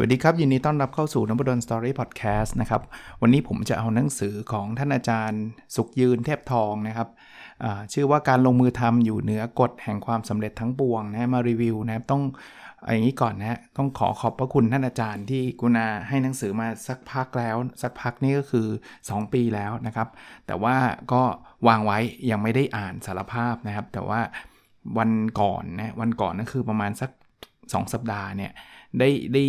วัสดีครับ ยินดีต้อนรับเข้าสู่นบดนสตอรี่พอดแคสต์นะครับ วันนี้ผมจะเอาหนังสือของท่านอาจารย์ สุขยืนเทพทองนะครับชื่อว่าการลงมือทำอยู่เหนือกฎแห่งความสำเร็จทั้งปวงนะมารีวิวนะครับต้องอย่างนี้ก่อนนะต้องขอขอบพระคุณท่านอาจารย์ที่กุณาให้หนังสือมาสักพักแล้ว สักพักนี่ก็คือ 2 ปีแล้วนะครับ แต่ว่าก็วางไว้ยังไม่ได้อ่านสารภาพนะครับ แต่ว่าวันก่อนนะวันก่อนก็คือประมาณสัก 2 สัปดาห์เนี่ยได้ได้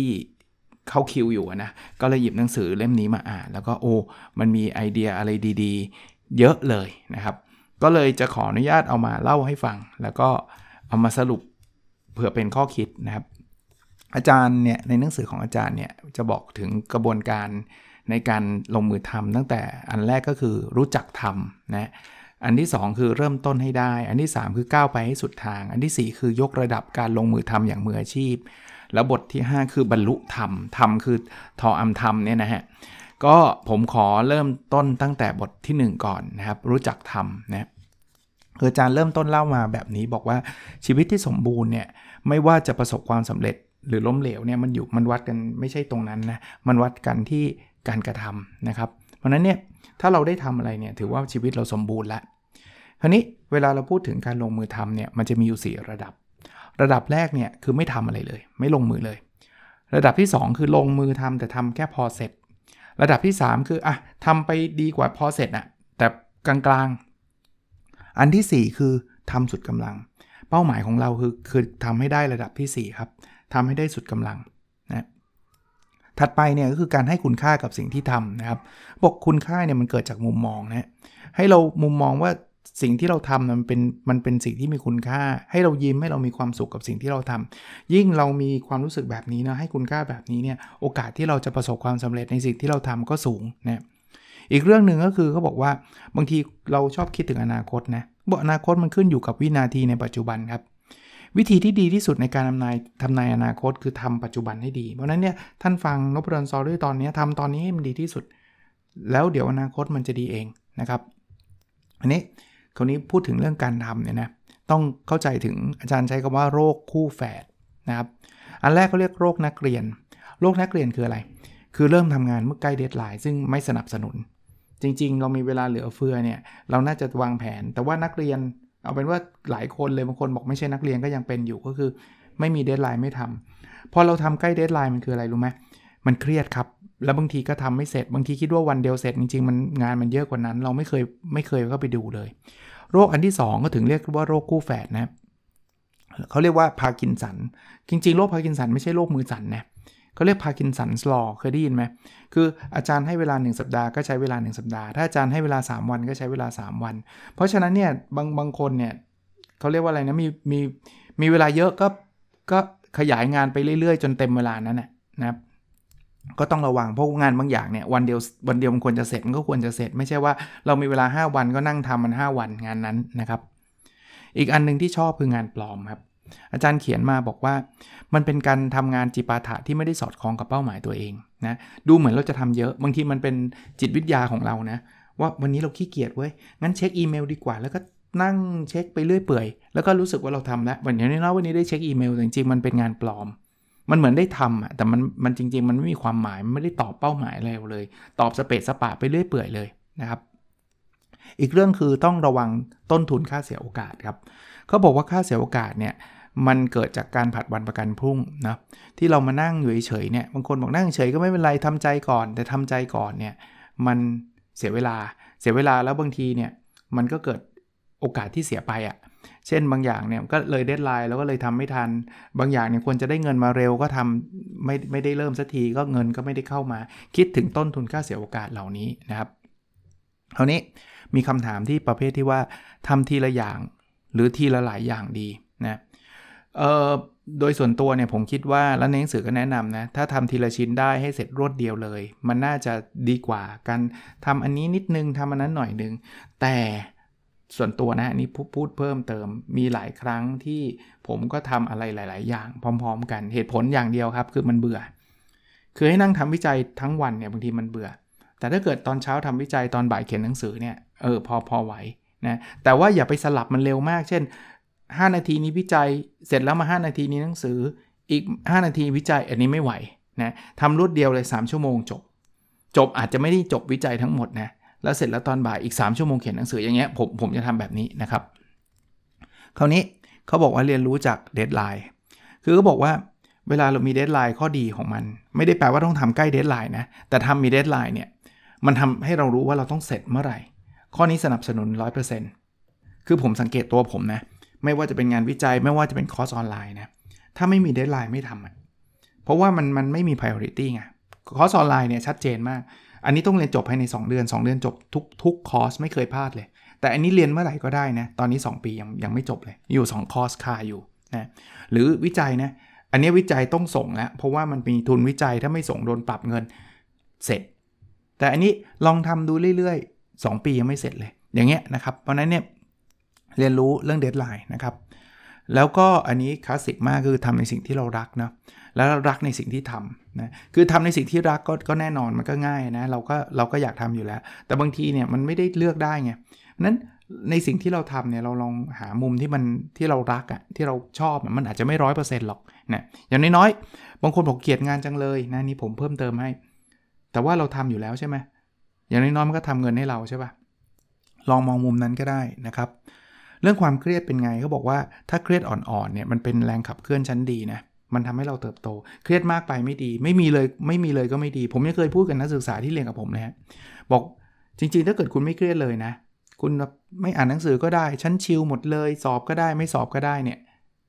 เข้าคิวอยู่นะ ก็เลยหยิบหนังสือเล่มนี้มาอ่าน แล้วก็โอ้มันมีไอเดียอะไรดีๆ เยอะเลยนะครับ ก็เลยจะขออนุญาตเอามาเล่าให้ฟัง แล้วก็เอามาสรุปเผื่อเป็นข้อคิดนะครับ อาจารย์เนี่ยในหนังสือของอาจารย์เนี่ยจะบอกถึงกระบวนการในการลงมือทำตั้งแต่อันแรกก็คือรู้จักทำนะอันที่ 2 คือเริ่มต้นให้ได้ อันที่ 3 คือก้าวไปให้สุดทาง อันที่ 4 คือยกระดับการลงมือทำอย่างมืออาชีพ แล้วบทที่ 5 คือบรรลุธรรม ธรรมคือทออัมธรรมเนี่ยนะฮะ ก็ผมขอเริ่มต้นตั้งแต่บทที่ 1 ก่อนนะครับ รู้จักธรรมนะคืออาจารย์เริ่มต้นเล่ามาแบบนี้บอกว่าชีวิตที่สมบูรณ์เนี่ยไม่ว่าจะประสบความสำเร็จหรือล้มเหลวเนี่ยมันอยู่มันวัดกันไม่ใช่ตรงนั้นนะมันวัดกันที่การกระทำนะครับ เพราะนั้นเนี่ยถ้าเราได้ทำอะไรเนี่ยถือว่าชีวิตเราสมบูรณ์แล้วคราวนี้เวลาเราพูดถึงการลงมือทำเนี่ยมันจะมีอยู่ 4 ระดับ ระดับแรกเนี่ยคือไม่ทำอะไรเลย ไม่ลงมือเลย ระดับที่ 2 คือลงมือทำแต่ทำแค่พอเสร็จ ระดับที่ 3 คืออะทำไปดีกว่าพอเสร็จอะแต่กลางๆ อันที่ 4 คือทำสุดกำลัง เป้าหมายของเราคือคือทำให้ได้ระดับที่ 4 ครับทำให้ได้สุดกำลังนะถัดไปเนี่ยก็คือการให้คุณค่ากับสิ่งที่ทำนะครับบอกคุณค่าเนี่ยมันเกิดจากมุมมองนะให้เรามุมมองว่า สิ่งที่เราทำมันเป็นมันเป็นสิ่งที่มีคุณค่า ให้เรายิ้มให้เรามีความสุขกับสิ่งที่เราทำยิ่งเรามีความรู้สึกแบบนี้นะให้คุณค่าแบบนี้เนี่ยโอกาสที่เราจะประสบความสำเร็จในสิ่งที่เราทำก็สูงนะอีกเรื่องหนึ่งก็คือเขาบอกว่าบางทีเราชอบคิดถึงอนาคตนะบอกอนาคตมันขึ้นอยู่กับวินาทีในปัจจุบันครับวิธีที่ดีที่สุดในการทำนายทำนายอนาคตคือทำปัจจุบันให้ดี เพราะนั้นเนี่ยท่านฟังนบดอนซอรี่ตอนนี้ทำตอนนี้ให้มันดีที่สุด แล้วเดี๋ยวอนาคตมันจะดีเองนะครับ อันนี้ คนนี้พูดถึงเรื่องการทำเนี่ยนะต้องเข้าใจถึงอาจารย์ใช้คำว่าโรคคู่แฝดนะครับอันแรกเขาเรียกโรคนักเรียน โรคนักเรียนคืออะไร คือเริ่มทำงานเมื่อใกล้ deadline ซึ่งไม่สนับสนุน จริง ๆ เรามีเวลาเหลือเฟือเนี่ยเราน่าจะวางแผน แต่ว่านักเรียนเอาเป็นว่าหลายคนเลยบางคนบอกไม่ใช่นักเรียนก็ยังเป็นอยู่ก็คือ ไม่มี deadline ไม่ทำพอเราทำใกล้ deadline มันคืออะไรรู้ไหมมันเครียดครับแล้วบางทีก็ทำไม่เสร็จบางทีคิดว่าวันเดียวเสร็จจริงๆมันงานมันเยอะกว่านั้น เราไม่เคยไม่เคยเข้าไปดูเลย โรคอันที่ 2 ก็ถึงเรียกว่าโรคคู่แฝดนะเขาเรียกว่าพาร์กินสัน จริงๆ โรคพาร์กินสันไม่ใช่โรคมือสั่นนะเขาเรียก Parkinson's Law เคยได้ยินไหมคืออาจารย์ให้เวลา 1 สัปดาห์ก็ใช้เวลา 1 สัปดาห์ ถ้าอาจารย์ให้เวลา 3 วันก็ใช้เวลา 3 วัน เพราะฉะนั้นเนี่ยบางบางคนเนี่ยเขาเรียกว่าอะไรนะมีมีมีเวลาเยอะก็ก็ขยายงานไปเรื่อยๆ จนเต็มเวลานั้นนะครับ ก็ต้องระวังเพราะงานบางอย่างเนี่ยวันเดียววันเดียวมันควรจะเสร็จมันก็ควรจะเสร็จ ไม่ใช่ว่าเรามีเวลา 5 วันก็นั่งทำมัน 5 วันงานนั้นนะครับ อีกอันนึงที่ชอบคืองานปลอมครับ อาจารย์เขียนมาบอกว่า มันเป็นการทำงานจิปาถะที่ไม่ได้สอดคล้องกับเป้าหมายตัวเองนะดูเหมือนเราจะทำเยอะบางทีมันเป็นจิตวิทยาของเรานะว่าวันนี้เราขี้เกียจเว้ยงั้นเช็คอีเมลดีกว่า แล้วก็นั่งเช็คไปเรื่อยเปื่อยแล้วก็รู้สึกว่าเราทำแล้ววันนี้นะวันนี้ได้เช็คอีเมลจริงๆมันเป็นงานปลอม มันเหมือนได้ทำอะแต่มันมันจริง ๆ มันไม่มีความหมายมันไม่ได้ตอบเป้าหมายอะไรเลย ตอบสะเปะสะปะไปเรื่อยเปื่อยเลยนะครับอีกเรื่องคือต้องระวังต้นทุนค่าเสียโอกาสครับเขาบอกว่าค่าเสียโอกาสเนี่ยมันเกิดจากการผัดวันประกันพรุ่งนะที่เรามานั่งอยู่เฉยเนี่ยบางคนบอกนั่งเฉยก็ไม่เป็นไรทำใจก่อน แต่ทำใจก่อนเนี่ยมันเสียเวลาเสียเวลาแล้วบางทีเนี่ยมันก็เกิดโอกาสที่เสียไปอะ่ะ เช่นบางอย่างเนี่ยก็เลยเดทไลน์แล้วก็เลยทำไม่ทัน บางอย่างเนี่ยควรจะได้เงินมาเร็วก็ทำไม่ไม่ได้เริ่มสักทีก็เงินก็ไม่ได้เข้ามา คิดถึงต้นทุนค่าเสียโอกาสเหล่านี้นะครับคราวนี้มีคำถามที่ประเภทที่ว่าทำทีละอย่างหรือทีละหลายอย่างดีนะเอ่อโดยส่วนตัวเนี่ยผมคิดว่าแล้วในหนังสือก็แนะนำนะถ้าทำทีละชิ้นได้ให้เสร็จรวดเดียวเลย มันน่าจะดีกว่าการทำอันนี้นิดนึงทำอันนั้นหน่อยนึง แต่ ส่วนตัวนะนนี้พูดเพิ่มเติมมีหลายครั้งที่ผมก็ทำอะไรหลาย ๆ อย่างพร้อม ๆ กันเหตุผลอย่างเดียวครับ คือมันเบื่อ คือให้นั่งทำวิจัยทั้งวันเนี่ยบางทีมันเบื่อ แต่ถ้าเกิดตอนเช้าทำวิจัยตอนบ่ายเขียนหนังสือเนี่ยเออพอพอไหวนะแต่ว่าอย่าไปสลับมันเร็วมาก เช่น 5 นาทีนี้วิจัยเสร็จแล้วมา 5 นาทีนี้หนังสืออีก 5 นาทีวิจัยอันนี้ไม่ไหวนะทำรวดเดียวเลย 3 ชั่วโมงจบ จบอาจจะไม่ได้จบวิจัยทั้งหมดนะ แล้วเสร็จแล้วตอนบ่ายอีก 3 ชั่วโมงเขียนหนังสืออย่างเงี้ยผมผมจะทำแบบนี้นะครับ คราวนี้เขาบอกว่าเรียนรู้จากเดทไลน์คือเขาบอกว่าเวลาเรามี deadline ข้อดีของมัน ไม่ได้แปลว่าต้องทำใกล้ deadline นะแต่ทำมี deadline เนี่ยมันทำให้เรารู้ว่าเราต้องเสร็จเมื่อไหร่ ข้อนี้สนับสนุน 100%คือผมสังเกตตัวผมนะไม่ว่าจะเป็นงานวิจัยไม่ว่าจะเป็นคอร์สออนไลน์นะถ้าไม่มี deadline ไม่ทำอะเพราะว่ามันมันไม่มี priority ไงคอร์สออนไลน์เนี่ยชัดเจนมาก อันนี้ต้องเรียนจบภายใน 2 เดือน 2 เดือนจบทุกทุกคอร์สไม่เคยพลาดเลย แต่อันนี้เรียนเมื่อไหร่ก็ได้นะ ตอนนี้ 2 ปียังยังไม่จบเลย อยู่ 2 คอร์สคาอยู่นะหรือวิจัยนะ อันนี้วิจัยต้องส่งแล้ว เพราะว่ามันมีทุนวิจัยถ้าไม่ส่งโดนปรับเงินเสร็จ แต่อันนี้ลองทำดูเรื่อยๆ 2 ปียังไม่เสร็จเลย อย่างเงี้ยนะครับ เพราะนั้นเนี่ยเรียนรู้เรื่องเดทไลน์นะครับ แล้วก็อันนี้คลาสสิกมากคือทำในสิ่งที่เรารักนะแล้วรักในสิ่งที่ทำนะคือทำในสิ่งที่รักก็ก็แน่นอนมันก็ง่ายนะเราก็เราก็อยากทำอยู่แล้ว แต่บางทีเนี่ยมันไม่ได้เลือกได้ไงนั้นในสิ่งที่เราทำเนี่ยเราลองหามุมที่มันที่เรารักอะ่ะที่เราชอบมันอาจจะไม่ร้อยเปอร์เซ็นต์หรอกนะอย่างน้อยๆบางคนบอกเกลียดงานจังเลยนะนี่ผมเพิ่มเติมให้ แต่ว่าเราทำอยู่แล้วใช่ไหมอย่างน้อยๆมันก็ทำเงินให้เราใช่ป่ะลองมองมุมนั้นก็ได้นะครับ เรื่องความเครียดเป็นไงเขาบอกว่าถ้าเครียดอ่อนๆเนี่ยมันเป็นแรงขับเคลื่อนชั้นดีนะมันทำให้เราเติบโต เครียดมากไปไม่ดี ไม่มีเลยไม่มีเลยก็ไม่ดี ผมยังเคยพูดกับนักศึกษาที่เรียนกับผมนะฮะบอกจริง ๆ ถ้าเกิดคุณไม่เครียดเลยนะ คุณไม่อ่านหนังสือก็ได้ชั้นชิลหมดเลย สอบก็ได้ไม่สอบก็ได้เนี่ย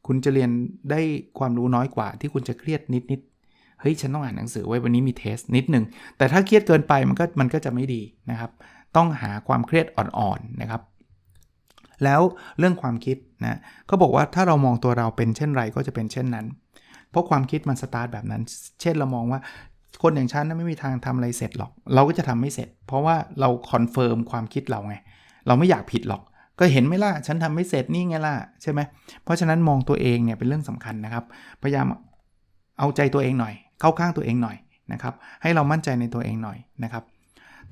คุณจะเรียนได้ความรู้น้อยกว่า ที่คุณจะเครียดนิดๆเฮ้ยฉันต้องอ่านหนังสือไว้วันนี้มีเทสนิดหนึ่งแต่ถ้าเครียดเกินไปมันก็มันก็จะไม่ดีนะครับ ต้องหาความเครียดอ่อนๆนะครับ แล้วเรื่องความคิดนะเขาบอกว่าถ้าเรามองตัวเราเป็นเช่นไรก็จะเป็นเช่นนั้น เพราะความคิดมันสตาร์ทแบบนั้น เช่นเรามองว่าคนอย่างฉันนั้นไม่มีทางทำอะไรเสร็จหรอก เราก็จะทำไม่เสร็จ เพราะว่าเรา confirm ความคิดเราไง เราไม่อยากผิดหรอก ก็เห็นไหมล่ะ ฉันทำไม่เสร็จนี่ไงล่ะใช่ไหม เพราะฉะนั้นมองตัวเองเนี่ยเป็นเรื่องสำคัญนะครับ พยายามเอาใจตัวเองหน่อย เข้าข้างตัวเองหน่อยนะครับ ให้เรามั่นใจในตัวเองหน่อยนะครับ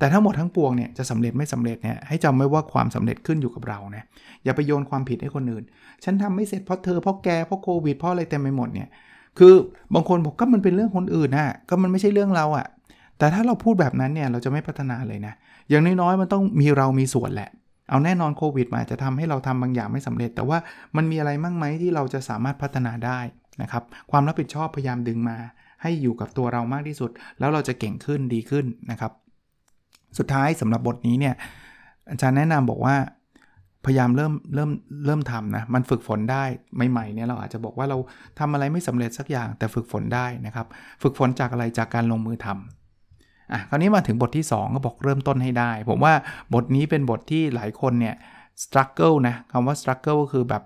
แต่ทั้งหมดทั้งปวงเนี่ยจะสำเร็จไม่สำเร็จเนี่ยให้จำไว้ว่าความสำเร็จขึ้นอยู่กับเรานะอย่าไปโยนความผิดให้คนอื่น ฉันทำไม่เสร็จเพราะเธอเพราะแกเพราะโควิดเพราะอะไรเต็มไปหมดเนี่ยคือบางคนบอกก็มันเป็นเรื่องคนอื่นนะก็มันไม่ใช่เรื่องเราอะ่ะแต่ถ้าเราพูดแบบนั้นเนี่ยเราจะไม่พัฒนาเลยนะอย่างน้อยๆมันต้องมีเรามีส่วนแหละ เอาแน่นอนโควิดมาจะทำให้เราทำบางอย่างไม่สำเร็จ แต่ว่ามันมีอะไรมั่งไหมที่เราจะสามารถพัฒนาได้นะครับความรับผิดชอบพยายามดึงมาให้อยู่กับตัวเรามากที่สุด แล้วเราจะเก่งขึ้นดีขึ้นนะครับ สุดท้ายสำหรับบทนี้เนี่ยอาจารย์แนะนำบอกว่าพยายามเริ่มเริ่มเริ่มทำนะ มันฝึกฝนได้ใหม่ๆเนี่ยเราอาจจะบอกว่าเราทำอะไรไม่สำเร็จสักอย่าง แต่ฝึกฝนได้นะครับ ฝึกฝนจากอะไรจากการลงมือทำอะคราวนี้มาถึงบทที่ 2 ก็บอกเริ่มต้นให้ได้ ผมว่าบทนี้เป็นบทที่หลายคนเนี่ย struggle นะคำว่า struggle ก็คือแบบ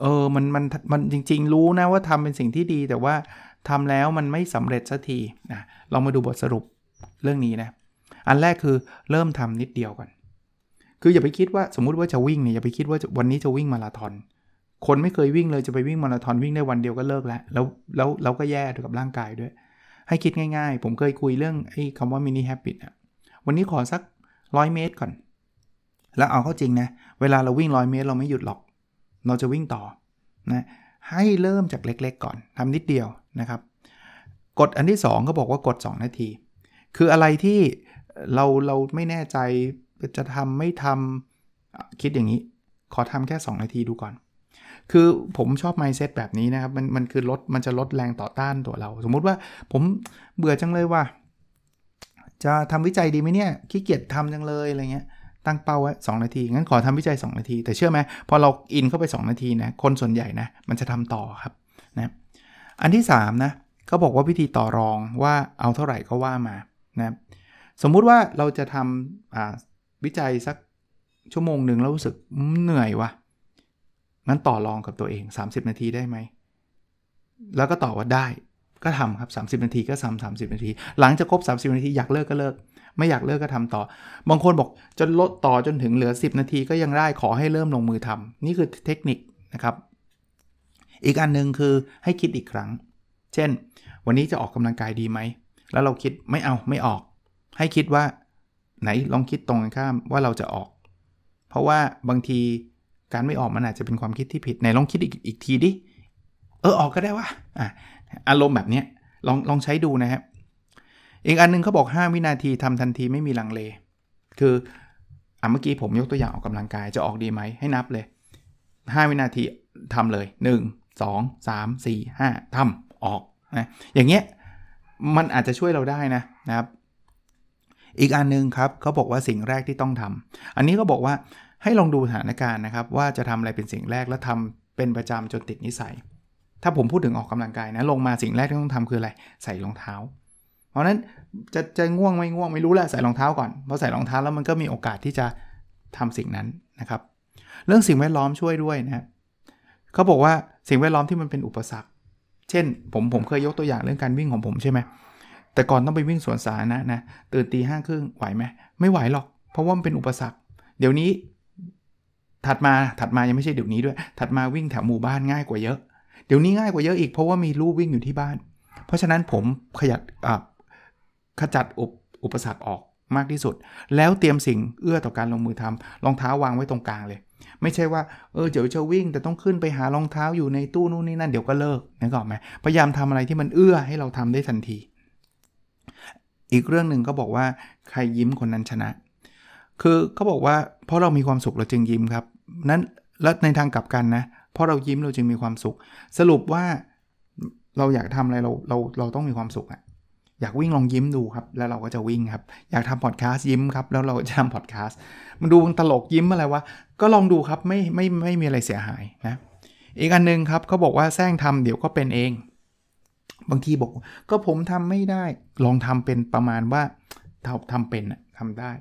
เออมันมันมันจริง ๆ รู้นะว่าทำเป็นสิ่งที่ดี แต่ว่าทำแล้วมันไม่สำเร็จสักทีนะลองมาดูบทสรุปเรื่องนี้นะ อันแรกคือเริ่มทำนิดเดียวก่อน คืออย่าไปคิดว่าสมมุติว่าจะวิ่งเนี่ยอย่าไปคิดว่าวันนี้จะวิ่งมาราธอน คนไม่เคยวิ่งเลยจะไปวิ่งมาราธอนวิ่งได้วันเดียวก็เลิกแล้ว แล้วแล้วเราก็แย่กับร่างกายด้วย ให้คิดง่ายๆ ผมเคยคุยเรื่องไอ้คำว่า mini habit อะวันนี้ขอสักร้อยเมตรก่อน แล้วเอาเข้าจริงนะ เวลาเราวิ่งร้อยเมตรเราไม่หยุดหรอก เราจะวิ่งต่อนะให้เริ่มจากเล็กๆ ก่อนทำนิดเดียวนะครับ กฎอันที่2ก็บอกว่ากด2นาที คืออะไรที่ เราเราไม่แน่ใจจะทำไม่ทำคิดอย่างนี้ ขอทำแค่ 2 นาทีดูก่อน คือผมชอบ mindset แบบนี้นะครับ มันมันคือลดมันจะลดแรงต่อต้านตัวเรา สมมุติว่าผมเบื่อจังเลยว่า จะทำวิจัยดีไหมเนี่ยขี้เกียจทำจังเลยอะไรเงี้ยตั้งเป้าไว้2นาที งั้นขอทำวิจัย 2 นาที แต่เชื่อไหมพอเราอินเข้าไป 2 นาทีนะคนส่วนใหญ่นะมันจะทำต่อครับนะอันที่3นะเขาบอกว่าวิธีต่อรองว่าเอาเท่าไหร่ก็ว่ามานะ สมมุติว่าเราจะทำวิจัยสักชั่วโมงหนึ่งแล้วรู้สึกเหนื่อยวะงั้นต่อรองกับตัวเอง 30 นาทีได้ไหม แล้วก็ตอบว่าได้ ก็ทำครับ 30 นาทีก็ทำ30 นาที หลังจากครบ 30 นาทีอยากเลิกก็เลิก ไม่อยากเลิกก็ทำต่อ บางคนบอกจะลดต่อจนถึงเหลือ 10 นาทีก็ยังได้ขอให้เริ่มลงมือทำนี่คือเทคนิคนะครับ อีกอันหนึ่งคือให้คิดอีกครั้ง เช่น วันนี้จะออกกำลังกายดีไหม แล้วเราคิดไม่เอาไม่ออก ให้คิดว่าไหนลองคิดตรงกันข้ามว่าเราจะออก เพราะว่าบางทีการไม่ออกมันอาจจะเป็นความคิดที่ผิดไหนลองคิดอีกอีกทีดิเออออกก็ได้ว่าอะอารมณ์แบบนี้ลองลองใช้ดูนะครับ อีกอันนึงเขาบอก 5 วินาทีทำทันทีไม่มีลังเล คืออะเมื่อกี้ผมยกตัวอย่างออกกำลังกายจะออกดีไหมให้นับเลย 5 วินาทีทำเลย 1 2 3 4 5ทำออกนะอย่างเงี้ยมันอาจจะช่วยเราได้นะนะครับ อีกอันนึงครับเขาบอกว่าสิ่งแรกที่ต้องทำอันนี้ก็บอกว่าให้ลองดูสถานการณ์นะครับ ว่าจะทำอะไรเป็นสิ่งแรกแล้วทำเป็นประจำจนติดนิสัย ถ้าผมพูดถึงออกกำลังกายนะลงมาสิ่งแรกที่ต้องทำคืออะไรใส่รองเท้า เพราะนั้นจะจะง่วงไม่ง่วงไม่รู้แหละใส่รองเท้าก่อนพอใส่รองเท้าแล้วมันก็มีโอกาสที่จะทำสิ่งนั้นนะครับ เรื่องสิ่งแวดล้อมช่วยด้วยนะเขาบอกว่าสิ่งแวดล้อมที่มันเป็นอุปสรรค เช่น ผมผมเคยยกตัวอย่างเรื่องการวิ่งของผมใช่ไหม แต่ก่อนต้องไปวิ่งสวนสาธารณะนะตื่นตีห้าครึ่งไหวไหมไม่ไหวหรอก เพราะว่ามันเป็นอุปสรรค เดี๋ยวนี้ ถัดมาถัดมายังไม่ใช่เดี๋ยวนี้ด้วย ถัดมาวิ่งแถวหมู่บ้านง่ายกว่าเยอะ เดี๋ยวนี้ง่ายกว่าเยอะอีกเพราะว่ามีลูกวิ่งอยู่ที่บ้าน เพราะฉะนั้นผมขยัดขจัดอุปอุปสรรคออกมากที่สุด แล้วเตรียมสิ่งเอื้อต่อการลงมือทำรองเท้าวางไว้ตรงกลางเลย ไม่ใช่ว่าเออเดี๋ยวจะวิ่งแต่ต้องขึ้นไปหารองเท้าอยู่ในตู้นู่นนี่นั่นเดี๋ยวก็เลิกนึกออกไหมพยายามทำอะไรที่มันเอื้อให้เราทำได้ทันที อีกเรื่องหนึ่งก็บอกว่าใครยิ้มคนนั้นชนะ คือเขาบอกว่าเพราะเรามีความสุขเราจึงยิ้มครับ นั้นแล้วในทางกลับกันนะเพราะเรายิ้มเราจึงมีความสุข สรุปว่าเราอยากทำอะไรเราเราเราต้องมีความสุขอะอยากวิ่งลองยิ้มดูครับ แล้วเราก็จะวิ่งครับ อยากทำพอดแคสต์ยิ้มครับ แล้วเราจะทำพอดแคสต์มันดูตลกยิ้มอะไรวะ ก็ลองดูครับไม่ไม่ไม่มีอะไรเสียหายนะ อีกอันนึงครับเขาบอกว่าแซงทำเดี๋ยวก็เป็นเอง บางทีบอกก็ผมทำไม่ได้ ลองทำเป็นประมาณว่าทำทำเป็นทำได้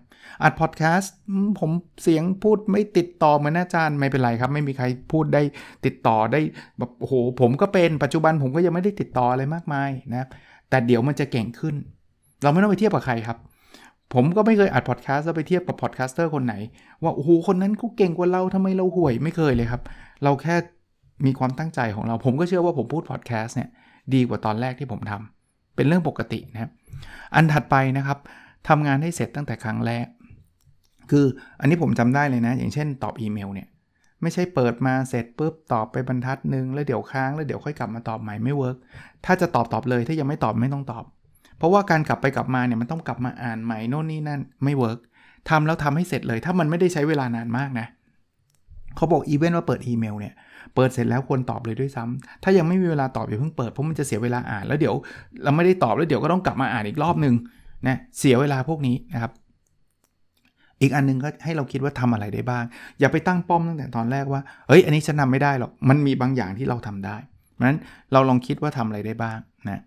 อัดพอดแคสต์ผมเสียงพูดไม่ติดต่อเหมือนอาจารย์ไม่เป็นไรครับ ไม่มีใครพูดได้ติดต่อได้แบบโอ้โหผมก็เป็นปัจจุบันผมก็ยังไม่ได้ติดต่ออะไรมากมายนะแต่เดี๋ยวมันจะเก่งขึ้น เราไม่ต้องไปเทียบกับใครครับ ผมก็ไม่เคยอัดพอดแคสต์แล้วไปเทียบกับ podcaster คนไหน ว่าโอ้โหคนนั้นเขาเก่งกว่าเราทำไมเราห่วยไม่เคยเลยครับ เราแค่มีความตั้งใจของเรา ผมก็เชื่อว่าผมพูดพอดแคสต์เนี่ย ดีกว่าตอนแรกที่ผมทำเป็นเรื่องปกตินะครับอันถัดไปนะครับทำงานให้เสร็จตั้งแต่ครั้งแรก คืออันนี้ผมจำได้เลยนะ อย่างเช่นตอบอีเมลเนี่ยไม่ใช่เปิดมาเสร็จปุ๊บตอบไปบรรทัดหนึ่งแล้วเดี๋ยวค้างแล้วเดี๋ยวค่อยกลับมาตอบใหม่ไม่ work ถ้าจะตอบตอบเลยถ้ายังไม่ตอบไม่ต้องตอบ เพราะว่าการกลับไปกลับมาเนี่ยมันต้องกลับมาอ่านใหม่โน่นนี่นั่นไม่ work ทำแล้วทำให้เสร็จเลย ถ้ามันไม่ได้ใช้เวลานานมากนะเเขาบอกอีเวนต์ว่าเปิดอีเมลเนี่ยเปิดเสร็จแล้วควรตอบเลยด้วยซ้ำถ้ายังไม่มีเวลาตอบอย่าเพิ่งเปิดเพราะมันจะเสียเวลาอ่านแล้วเดี๋ยว เราไม่ได้ตอบแล้วเดี๋ยวก็ต้องกลับมาอ่านอีกรอบหนึ่งนะเสียเวลาพวกนี้นะครับอีกอันนึงก็ให้เราคิดว่าทำอะไรได้บ้าง อย่าไปตั้งป้อมตั้งแต่ตอนแรกว่าเฮ้ยอันนี้ฉันทาไม่ได้หรอกมันมีบางอย่างที่เราทำได้เพราะนั้นเราลองคิดว่าทำอะไรได้บ้างนะ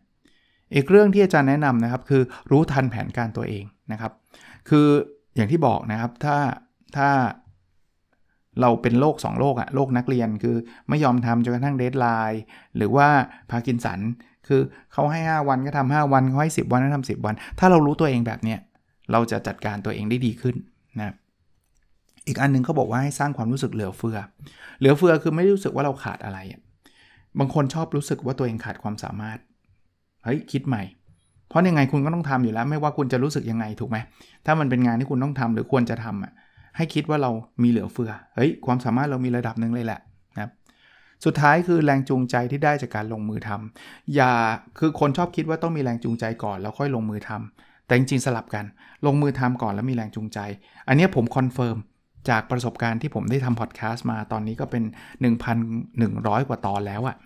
อีกเรื่องที่อาจารย์แนะนำนะครับ คือรู้ทันแผนการตัวเองนะครับ คืออย่างที่บอกนะครับถ้าถ้า เราเป็นโรค2โรคอะโรคนักเรียนคือไม่ยอมทำจนกระทั่งเดทไลน์หรือว่าพากินสัน คือเขาให้ 5 วันก็ทำ5วันเขาให้ 10 วันก็ทำ10 วัน ถ้าเรารู้ตัวเองแบบเนี้ยเราจะจัดการตัวเองได้ดีขึ้นนะอีกอันนึงเขาบอกว่าให้สร้างความรู้สึกเหลือเฟือ เหลือเฟือคือไม่รู้สึกว่าเราขาดอะไร บางคนชอบรู้สึกว่าตัวเองขาดความสามารถ เฮ้ยคิดใหม่ เพราะยังไงคุณก็ต้องทำอยู่แล้ว ไม่ว่าคุณจะรู้สึกยังไงถูกไหม ถ้ามันเป็นงานที่คุณต้องทำหรือควรจะทำอะ ให้คิดว่าเรามีเหลือเฟือ เฮ้ย ความสามารถเรามีระดับหนึ่งเลยแหละนะครับสุดท้ายคือแรงจูงใจที่ได้จากการลงมือทำอย่า คือคนชอบคิดว่าต้องมีแรงจูงใจก่อนแล้วค่อยลงมือทำแต่จริงๆสลับกัน ลงมือทำก่อนแล้วมีแรงจูงใจ อันนี้ผม confirm จากประสบการณ์ที่ผมได้ทำพอดแคสต์มาตอนนี้ก็เป็น 1,100 กว่าตอนแล้วอะ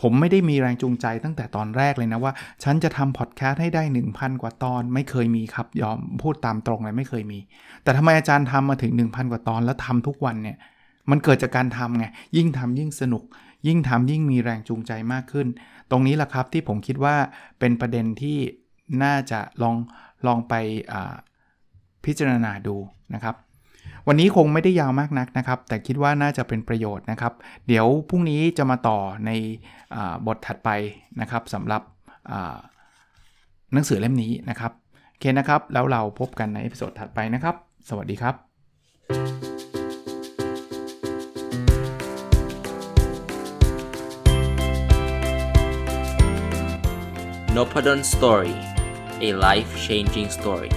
ผมไม่ได้มีแรงจูงใจตั้งแต่ตอนแรกเลยนะว่า ฉันจะทำพอดแคสต์ให้ได้ 1,000 กว่าตอนไม่เคยมีครับ ยอมพูดตามตรงเลยไม่เคยมี แต่ทำไมอาจารย์ทำมาถึง 1,000 กว่าตอนแล้วทำทุกวันเนี่ยมันเกิดจากการทำไงยิ่งทำยิ่งสนุก ยิ่งทำยิ่งมีแรงจูงใจมากขึ้น ตรงนี้แหละครับที่ผมคิดว่าเป็นประเด็นที่น่าจะลองลองไปพิจารณาดูนะครับ วันนี้คงไม่ได้ยาวมากนักนะครับ แต่คิดว่าน่าจะเป็นประโยชน์นะครับ เดี๋ยวพรุ่งนี้จะมาต่อในบทถัดไปนะครับสำหรับหนังสือเล่มนี้นะครับโอเคนะครับ แล้วเราพบกันใน episode ถัดไปนะครับ สวัสดีครับ n o p a d o n Story a life changing story